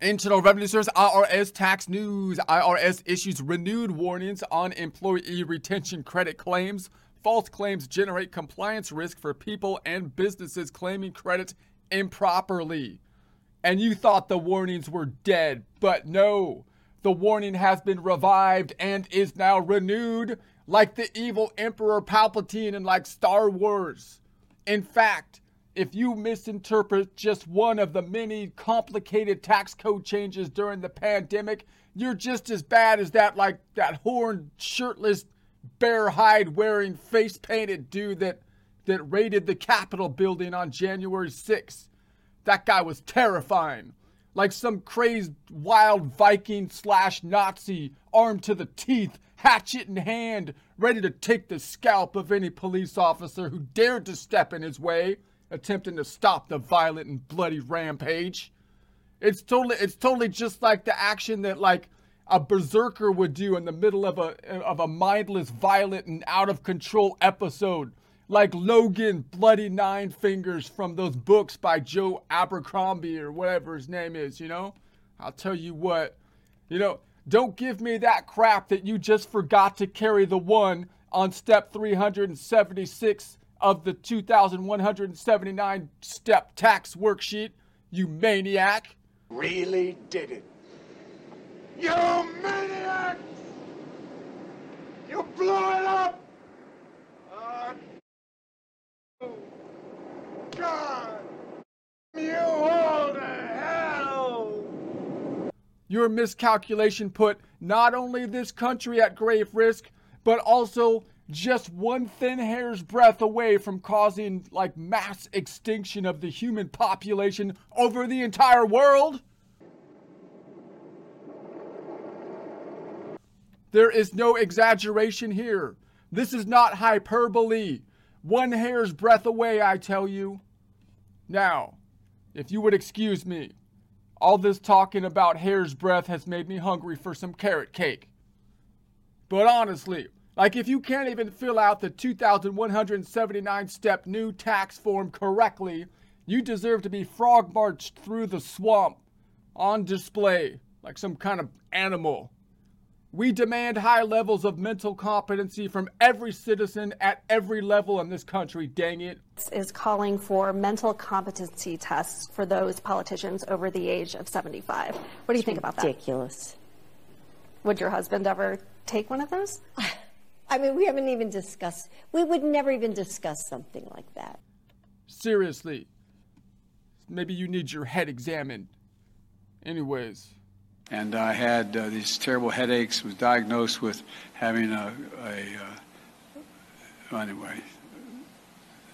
Internal Revenue Service IRS tax news. IRS issues renewed warnings on employee retention credit claims. False claims generate compliance risk for people and businesses claiming credit improperly. And you thought the warnings were dead, but no. The warning has been revived and is now renewed like the evil Emperor Palpatine in like Star Wars. In fact, if you misinterpret just one of the many complicated tax code changes during the pandemic, you're just as bad as that like that horned, shirtless, bear hide wearing, face painted dude that that raided the Capitol building on January 6th. That guy was terrifying. Like some crazed wild Viking slash Nazi, armed to the teeth, hatchet in hand, ready to take the scalp of any police officer who dared to step in his way attempting to stop the violent and bloody rampage. It's totally it's totally just like the action that like a berserker would do in the middle of a of a mindless, violent, and out of control episode. Like Logen Bloody Nine Fingers from those books by Joe Abercrombie or whatever his name is, you know? I'll tell you what, you know, don't give me that crap that you just forgot to carry the one on step 376 of the 2,179 step tax worksheet, you maniac. Really did it. You maniac! You blew it up! Uh, God! You all to hell! Your miscalculation put not only this country at grave risk, but also just one thin hair's breadth away from causing like mass extinction of the human population over the entire world? There is no exaggeration here. This is not hyperbole. One hair's breadth away, I tell you. Now, if you would excuse me, all this talking about hair's breadth has made me hungry for some carrot cake. But honestly, like if you can't even fill out the 2,179 step new tax form correctly, you deserve to be frog marched through the swamp on display like some kind of animal. We demand high levels of mental competency from every citizen at every level in this country, dang it. Is calling for mental competency tests for those politicians over the age of 75. What do you think about that? Ridiculous. Would your husband ever take one of those? I mean, we haven't even discussed, we would never even discuss something like that. Seriously. Maybe you need your head examined. Anyways. And I had uh, these terrible headaches, was diagnosed with having a, a uh, anyway,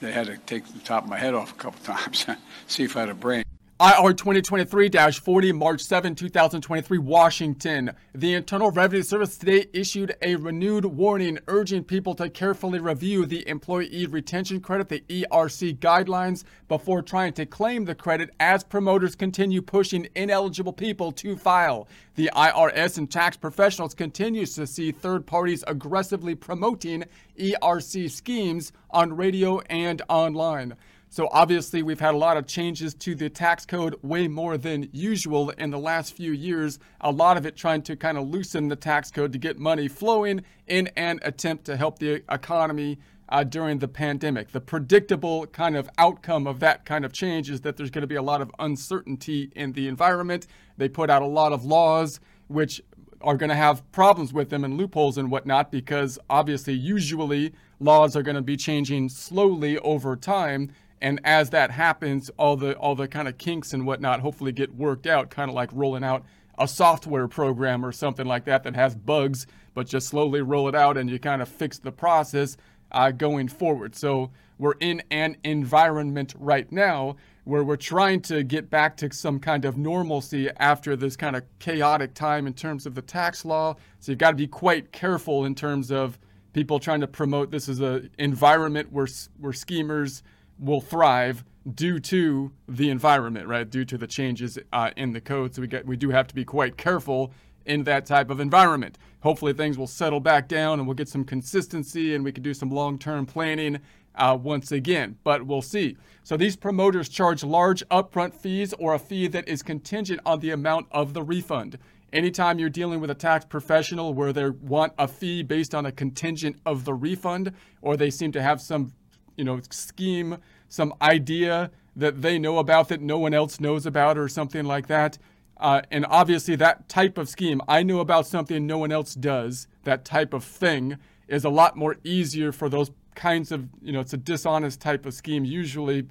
they had to take the top of my head off a couple times, see if I had a brain. IR 2023-40, March 7, 2023, Washington. The Internal Revenue Service today issued a renewed warning urging people to carefully review the Employee Retention Credit, the ERC guidelines, before trying to claim the credit as promoters continue pushing ineligible people to file. The IRS and tax professionals continues to see third parties aggressively promoting ERC schemes on radio and online. So obviously, we've had a lot of changes to the tax code, way more than usual in the last few years. A lot of it trying to kind of loosen the tax code to get money flowing in an attempt to help the economy uh, during the pandemic. The predictable kind of outcome of that kind of change is that there's going to be a lot of uncertainty in the environment. They put out a lot of laws which are going to have problems with them and loopholes and whatnot because obviously, usually, laws are going to be changing slowly over time and as that happens, all the all the kind of kinks and whatnot hopefully get worked out, kind of like rolling out a software program or something like that that has bugs, but just slowly roll it out and you kind of fix the process uh, going forward. So we're in an environment right now where we're trying to get back to some kind of normalcy after this kind of chaotic time in terms of the tax law. So you've got to be quite careful in terms of people trying to promote this as an environment where where schemers will thrive due to the environment, right? Due to the changes uh, in the code. So we get we do have to be quite careful in that type of environment. Hopefully things will settle back down and we'll get some consistency and we can do some long-term planning uh, once again, but we'll see. So these promoters charge large upfront fees or a fee that is contingent on the amount of the refund. Anytime you're dealing with a tax professional where they want a fee based on a contingent of the refund, or they seem to have some, you know, scheme, some idea that they know about that no one else knows about, or something like that. Uh, and obviously, that type of scheme, I know about something no one else does. That type of thing is a lot more easier for those kinds of, you know, it's a dishonest type of scheme usually,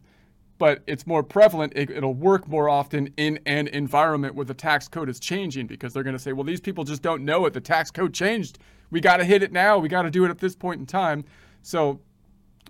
but it's more prevalent. It, will work more often in an environment where the tax code is changing because they're going to say, well, these people just don't know it. The tax code changed. We got to hit it now. We got to do it at this point in time. So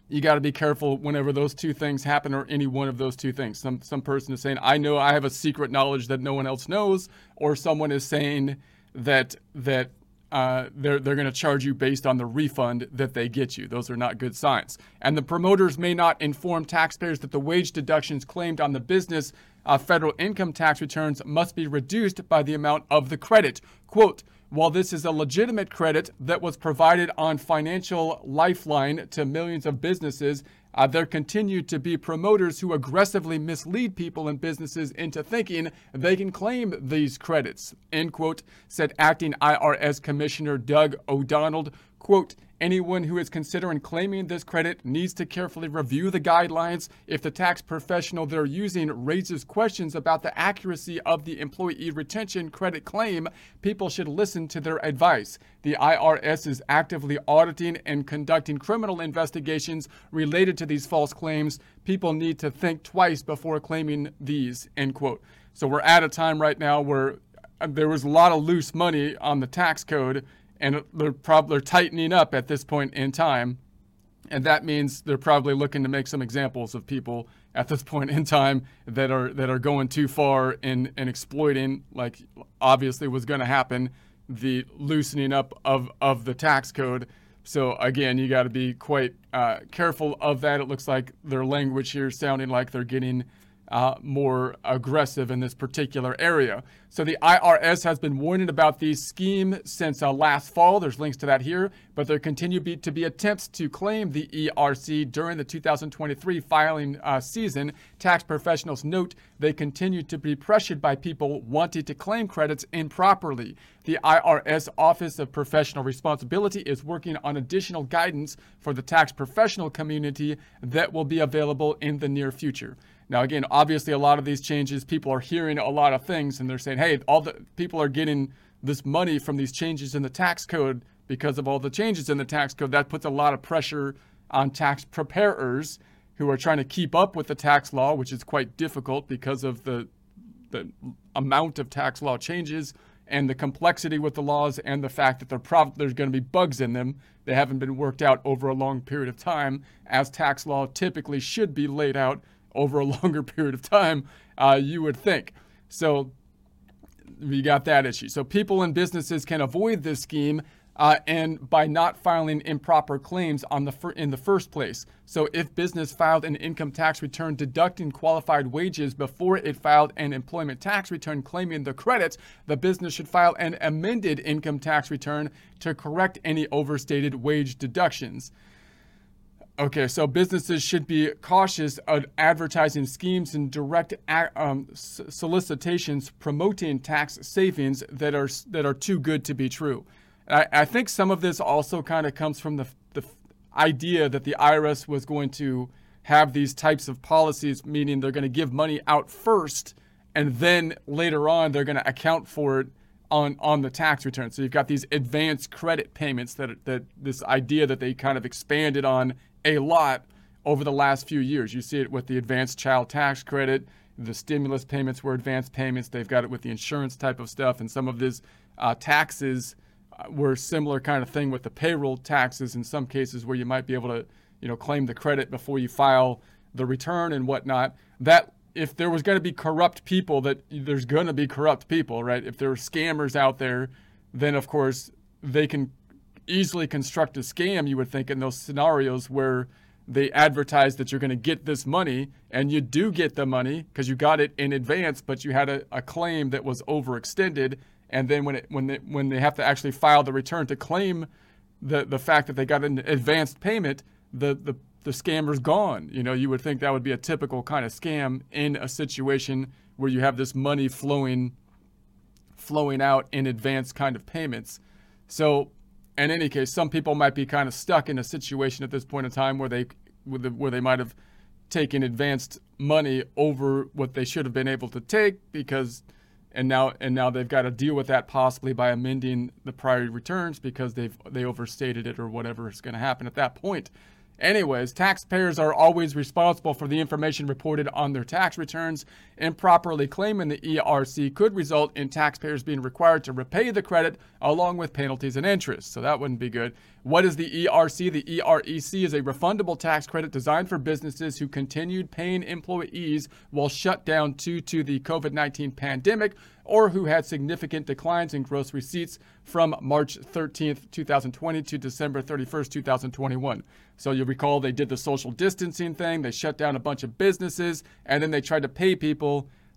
you got to be careful whenever those two things happen or any one of those two things. Some some person is saying, "I know I have a secret knowledge that no one else knows," or someone is saying that that uh, they're they're going to charge you based on the refund that they get you. Those are not good signs. And the promoters may not inform taxpayers that the wage deductions claimed on the business uh, federal income tax returns must be reduced by the amount of the credit. Quote. While this is a legitimate credit that was provided on Financial Lifeline to millions of businesses, uh, there continue to be promoters who aggressively mislead people and businesses into thinking they can claim these credits, end quote, said acting IRS Commissioner Doug O'Donnell. Quote, anyone who is considering claiming this credit needs to carefully review the guidelines. If the tax professional they're using raises questions about the accuracy of the employee retention credit claim, people should listen to their advice. The IRS is actively auditing and conducting criminal investigations related to these false claims. People need to think twice before claiming these, end quote. So we're at a time right now where uh, there was a lot of loose money on the tax code and they're probably tightening up at this point in time. And that means they're probably looking to make some examples of people at this point in time that are that are going too far in, in exploiting, like obviously was going to happen, the loosening up of, of the tax code. So again, you got to be quite uh, careful of that. It looks like their language here sounding like they're getting uh, more aggressive in this particular area. So the IRS has been warning about these schemes since uh, last fall. There's links to that here, but there continue be, to be attempts to claim the ERC during the 2023 filing uh, season. Tax professionals note they continue to be pressured by people wanting to claim credits improperly. The IRS Office of Professional Responsibility is working on additional guidance for the tax professional community that will be available in the near future. Now, again, obviously, a lot of these changes, people are hearing a lot of things and they're saying, hey, all the people are getting this money from these changes in the tax code because of all the changes in the tax code. That puts a lot of pressure on tax preparers who are trying to keep up with the tax law, which is quite difficult because of the, the amount of tax law changes and the complexity with the laws and the fact that prob- there's going to be bugs in them. They haven't been worked out over a long period of time, as tax law typically should be laid out over a longer period of time, uh, you would think. So we got that issue. So people and businesses can avoid this scheme uh, and by not filing improper claims on the fir- in the first place. So if business filed an income tax return deducting qualified wages before it filed an employment tax return claiming the credits, the business should file an amended income tax return to correct any overstated wage deductions. Okay, so businesses should be cautious of advertising schemes and direct um, solicitations promoting tax savings that are that are too good to be true. I, I think some of this also kind of comes from the the idea that the IRS was going to have these types of policies, meaning they're going to give money out first, and then later on they're going to account for it on on the tax return. So you've got these advanced credit payments that that this idea that they kind of expanded on a lot over the last few years. You see it with the advanced child tax credit, the stimulus payments were advanced payments. They've got it with the insurance type of stuff, and some of these uh, taxes uh, were similar kind of thing with the payroll taxes in some cases where you might be able to, you know, claim the credit before you file the return and whatnot. That if there was going to be corrupt people, that there's going to be corrupt people, right? If there are scammers out there, then of course they can easily construct a scam, you would think, in those scenarios where they advertise that you're going to get this money and you do get the money because you got it in advance, but you had a, a claim that was overextended. And then when, it, when, they, when they have to actually file the return to claim the, the fact that they got an advanced payment, the, the the scammer's gone. You know, you would think that would be a typical kind of scam in a situation where you have this money flowing flowing out in advance kind of payments. So, in any case, some people might be kind of stuck in a situation at this point in time where they where they might have taken advanced money over what they should have been able to take because and now and now they've got to deal with that possibly by amending the prior returns because they've they overstated it or whatever is going to happen at that point. Anyways, taxpayers are always responsible for the information reported on their tax returns. Improperly claiming the ERC could result in taxpayers being required to repay the credit along with penalties and interest. So that wouldn't be good. What is the ERC? The EREC is a refundable tax credit designed for businesses who continued paying employees while shut down due to the COVID 19 pandemic or who had significant declines in gross receipts from March 13th, 2020 to December 31st, 2021. So you'll recall they did the social distancing thing, they shut down a bunch of businesses, and then they tried to pay people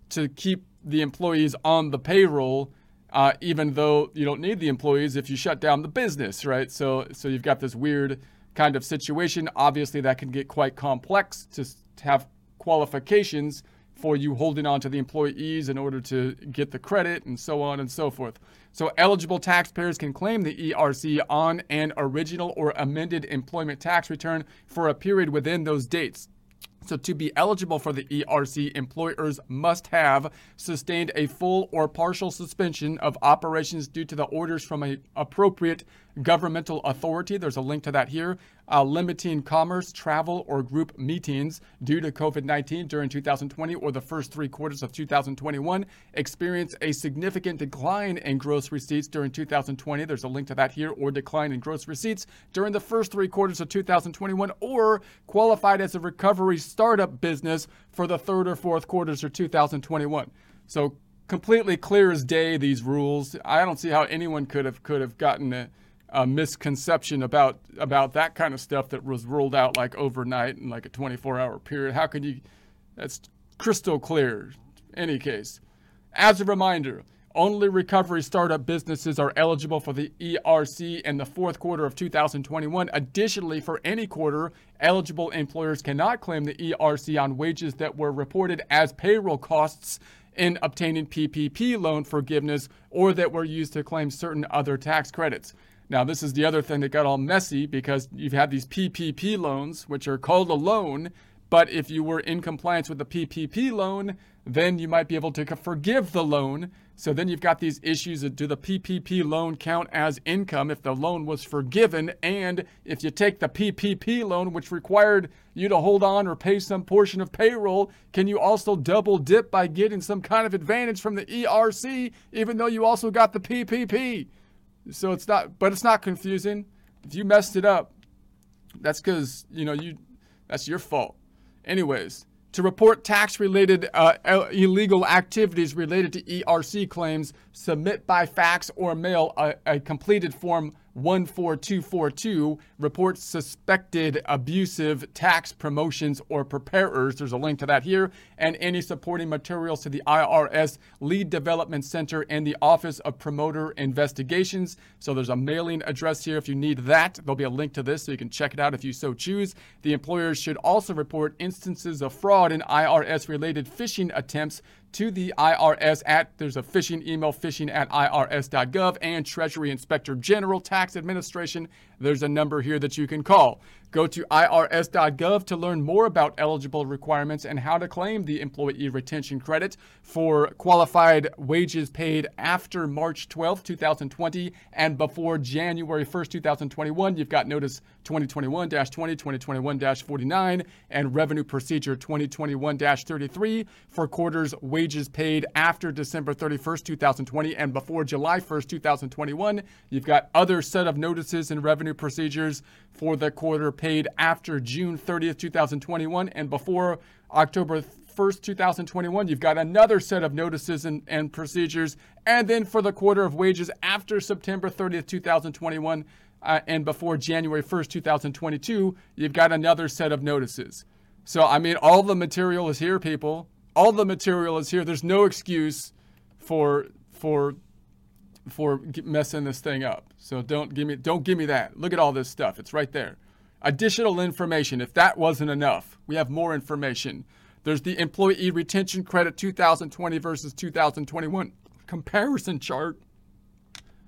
to keep the employees on the payroll. Uh, even though you don't need the employees if you shut down the business, right? So, so you've got this weird kind of situation. Obviously, that can get quite complex to have qualifications for you holding on to the employees in order to get the credit and so on and so forth. So, eligible taxpayers can claim the ERC on an original or amended employment tax return for a period within those dates. So, to be eligible for the ERC, employers must have sustained a full or partial suspension of operations due to the orders from an appropriate governmental authority. There's a link to that here. Uh, limiting commerce, travel, or group meetings due to COVID 19 during 2020 or the first three quarters of 2021. Experience a significant decline in gross receipts during 2020. There's a link to that here, or decline in gross receipts during the first three quarters of 2021, or qualified as a recovery startup business for the third or fourth quarters of 2021. So completely clear as day these rules. I don't see how anyone could have could have gotten a, a misconception about about that kind of stuff that was rolled out like overnight in like a 24 hour period. How can you? That's crystal clear. Any case, as a reminder, only recovery startup businesses are eligible for the ERC in the fourth quarter of 2021. Additionally, for any quarter, eligible employers cannot claim the ERC on wages that were reported as payroll costs in obtaining PPP loan forgiveness or that were used to claim certain other tax credits. Now, this is the other thing that got all messy because you've had these PPP loans, which are called a loan, but if you were in compliance with the PPP loan, then you might be able to forgive the loan. So then you've got these issues of do the PPP loan count as income if the loan was forgiven? And if you take the PPP loan, which required you to hold on or pay some portion of payroll, can you also double dip by getting some kind of advantage from the ERC, even though you also got the PPP? So it's not, but it's not confusing. If you messed it up, that's because, you know, you, that's your fault. Anyways, to report tax related uh, illegal activities related to ERC claims, submit by fax or mail a, a completed form 14242 reports suspected abusive tax promotions or preparers. There's a link to that here. And any supporting materials to the IRS Lead Development Center and the Office of Promoter Investigations. So there's a mailing address here if you need that. There'll be a link to this so you can check it out if you so choose. The employers should also report instances of fraud and IRS related phishing attempts to the IRS at there's a phishing email phishing at irs.gov and Treasury Inspector General Tax Administration. There's a number here that you can call. Go to irs.gov to learn more about eligible requirements and how to claim the employee retention credit for qualified wages paid after March 12, 2020 and before January 1st, 2021. You've got notice 2021 20, 2021 49, and revenue procedure 2021 33 for quarters wages paid after December 31st, 2020 and before July 1st, 2021. You've got other set of notices and revenue procedures for the quarter paid after June 30th, 2021 and before October 1st, 2021. You've got another set of notices and, and procedures. And then for the quarter of wages after September 30th, 2021 uh, and before January 1st, 2022, you've got another set of notices. So, I mean, all the material is here, people. All the material is here. There's no excuse for for for messing this thing up. So don't give me don't give me that. Look at all this stuff. It's right there. Additional information, if that wasn't enough, we have more information. There's the employee retention credit 2020 versus 2021 comparison chart.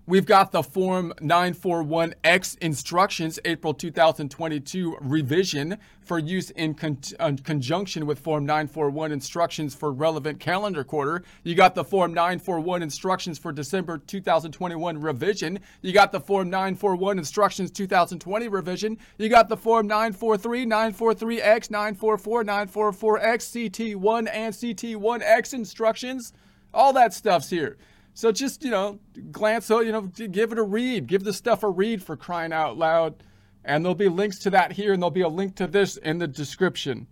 We've got the Form 941X instructions, April 2022 revision for use in con- uh, conjunction with Form 941 instructions for relevant calendar quarter. You got the Form 941 instructions for December 2021 revision. You got the Form 941 instructions 2020 revision. You got the Form 943, 943X, 944, 944X, CT1, and CT1X instructions. All that stuff's here. So just, you know, glance, oh, you know, give it a read. Give the stuff a read for crying out loud. And there'll be links to that here, and there'll be a link to this in the description.